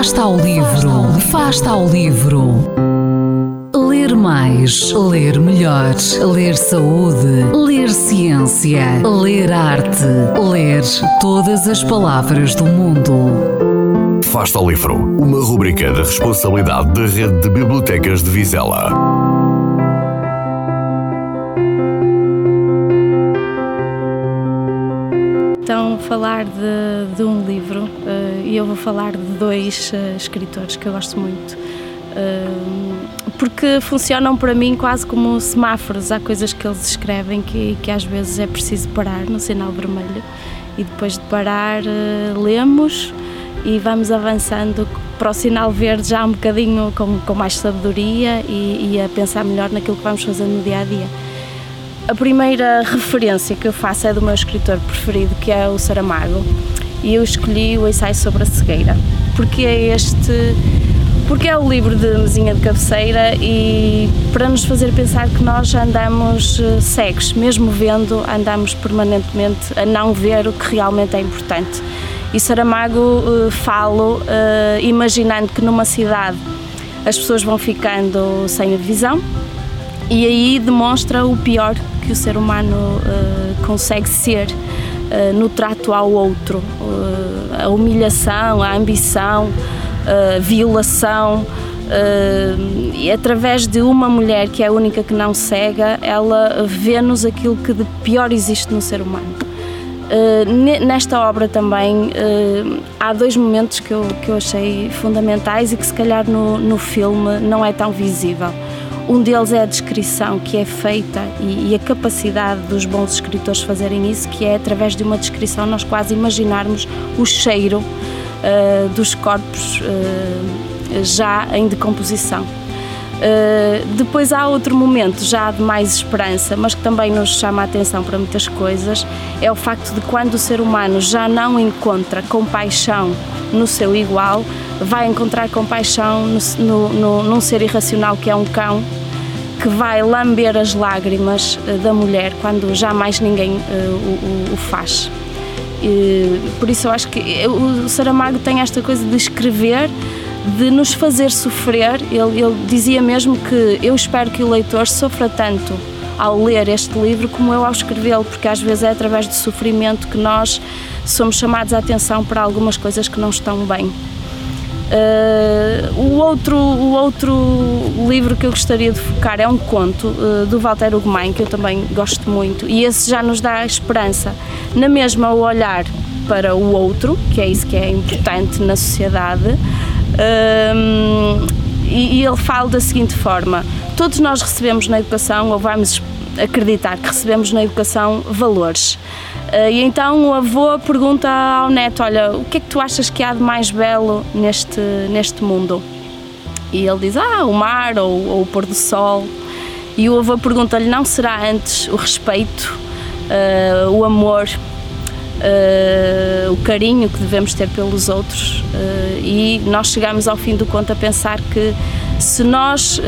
Fasta ao livro, Fasta ao livro. Ler mais, ler melhor, ler saúde, ler ciência, ler arte, ler todas as palavras do mundo. Fasta ao livro, uma rubrica da responsabilidade da Rede de Bibliotecas de Vizela. Falar de, de um livro uh, e eu vou falar de dois uh, escritores que eu gosto muito. Uh, porque funcionam para mim quase como semáforos. Há coisas que eles escrevem que, que às vezes é preciso parar no sinal vermelho e depois de parar lemos e vamos avançando para o sinal verde já um bocadinho com, com mais sabedoria e, e a pensar melhor naquilo que vamos fazer no dia a dia. A primeira referência que eu faço é do meu escritor preferido, que é o Saramago, e eu escolhi o ensaio sobre a cegueira, porque é este porque é o livro de mesinha de cabeceira e para nos fazer pensar que nós andamos eh, cegos, mesmo vendo, andamos permanentemente a não ver o que realmente é importante. E Saramago uh, falo uh, imaginando que numa cidade as pessoas vão ficando sem a visão e aí demonstra o pior que o ser humano uh, consegue ser uh, no trato ao outro, uh, a humilhação, a ambição, a violação. e através de uma mulher que é a única que não cega, ela vê-nos aquilo que de pior existe no ser humano. nesta obra também há dois momentos que eu, que eu achei fundamentais e que se calhar no, no filme não é tão visível. Um deles é a descrição que é feita e, e, a capacidade dos bons escritores fazerem isso, que é através de uma descrição nós quase imaginarmos o cheiro uh, dos corpos uh, já em decomposição. Uh, depois há outro momento já de mais esperança, mas que também nos chama a atenção para muitas coisas, é o facto de quando o ser humano já não encontra compaixão no seu igual, vai encontrar compaixão no, no, no, num ser irracional que é um cão que vai lamber as lágrimas eh, da mulher quando já mais ninguém uh, o, o, faz. E, por isso eu acho que o Saramago tem esta coisa de escrever, de nos fazer sofrer. Ele, ele dizia mesmo que eu espero que o leitor sofra tanto ao ler este livro como eu ao escrevê-lo, porque às vezes é através do sofrimento que nós somos chamados a atenção para algumas coisas que não estão bem. Uh, o, outro, o outro livro que eu gostaria de focar é um conto uh, do Walter Ugumem, que eu também gosto muito, e esse já nos dá esperança. Na mesma, o olhar para o outro, que é isso que é importante na sociedade, uh, e, e ele fala da seguinte forma: todos nós recebemos na educação, ou vamos acreditar que recebemos na educação, valores. Eh, e então o avô pergunta ao neto: Olha, o que é que tu achas que há de mais belo neste, neste mundo? E ele diz: Ah, o mar ou, ou o pôr do sol. E o avô pergunta-lhe: Não será antes o respeito, uh, o amor, uh, o carinho que devemos ter pelos outros? Uh, e nós chegamos ao fim do conto a pensar que se nós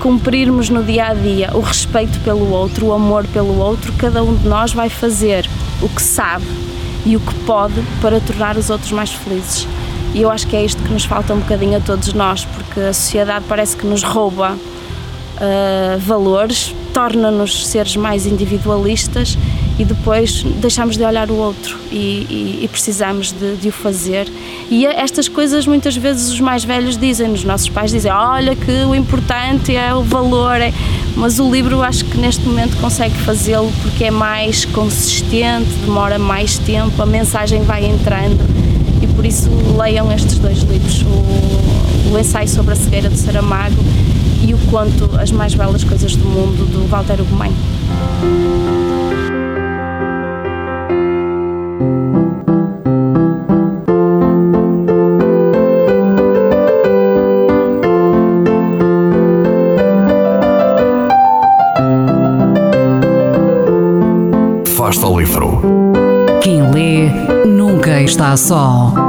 cumprirmos no dia a dia o respeito pelo outro, o amor pelo outro, cada um de nós vai fazer o que sabe e o que pode para tornar os outros mais felizes. E eu acho que é isto que nos falta um bocadinho a todos nós, porque a sociedade parece que nos rouba uh, valores, torna-nos seres mais individualistas e depois deixamos de olhar o outro e, e, e precisamos de, de, o fazer. E estas coisas muitas vezes os mais velhos dizem, os nossos pais dizem, olha que o importante é o valor, é... mas o livro acho que neste momento consegue fazê-lo porque é mais consistente, demora mais tempo, a mensagem vai entrando e por isso leiam estes dois livros, o, o ensaio sobre a cegueira do Saramago e o conto As Mais Belas Coisas do Mundo, do Walter Ugumem. Fasta o livro. Quem lê nunca está só.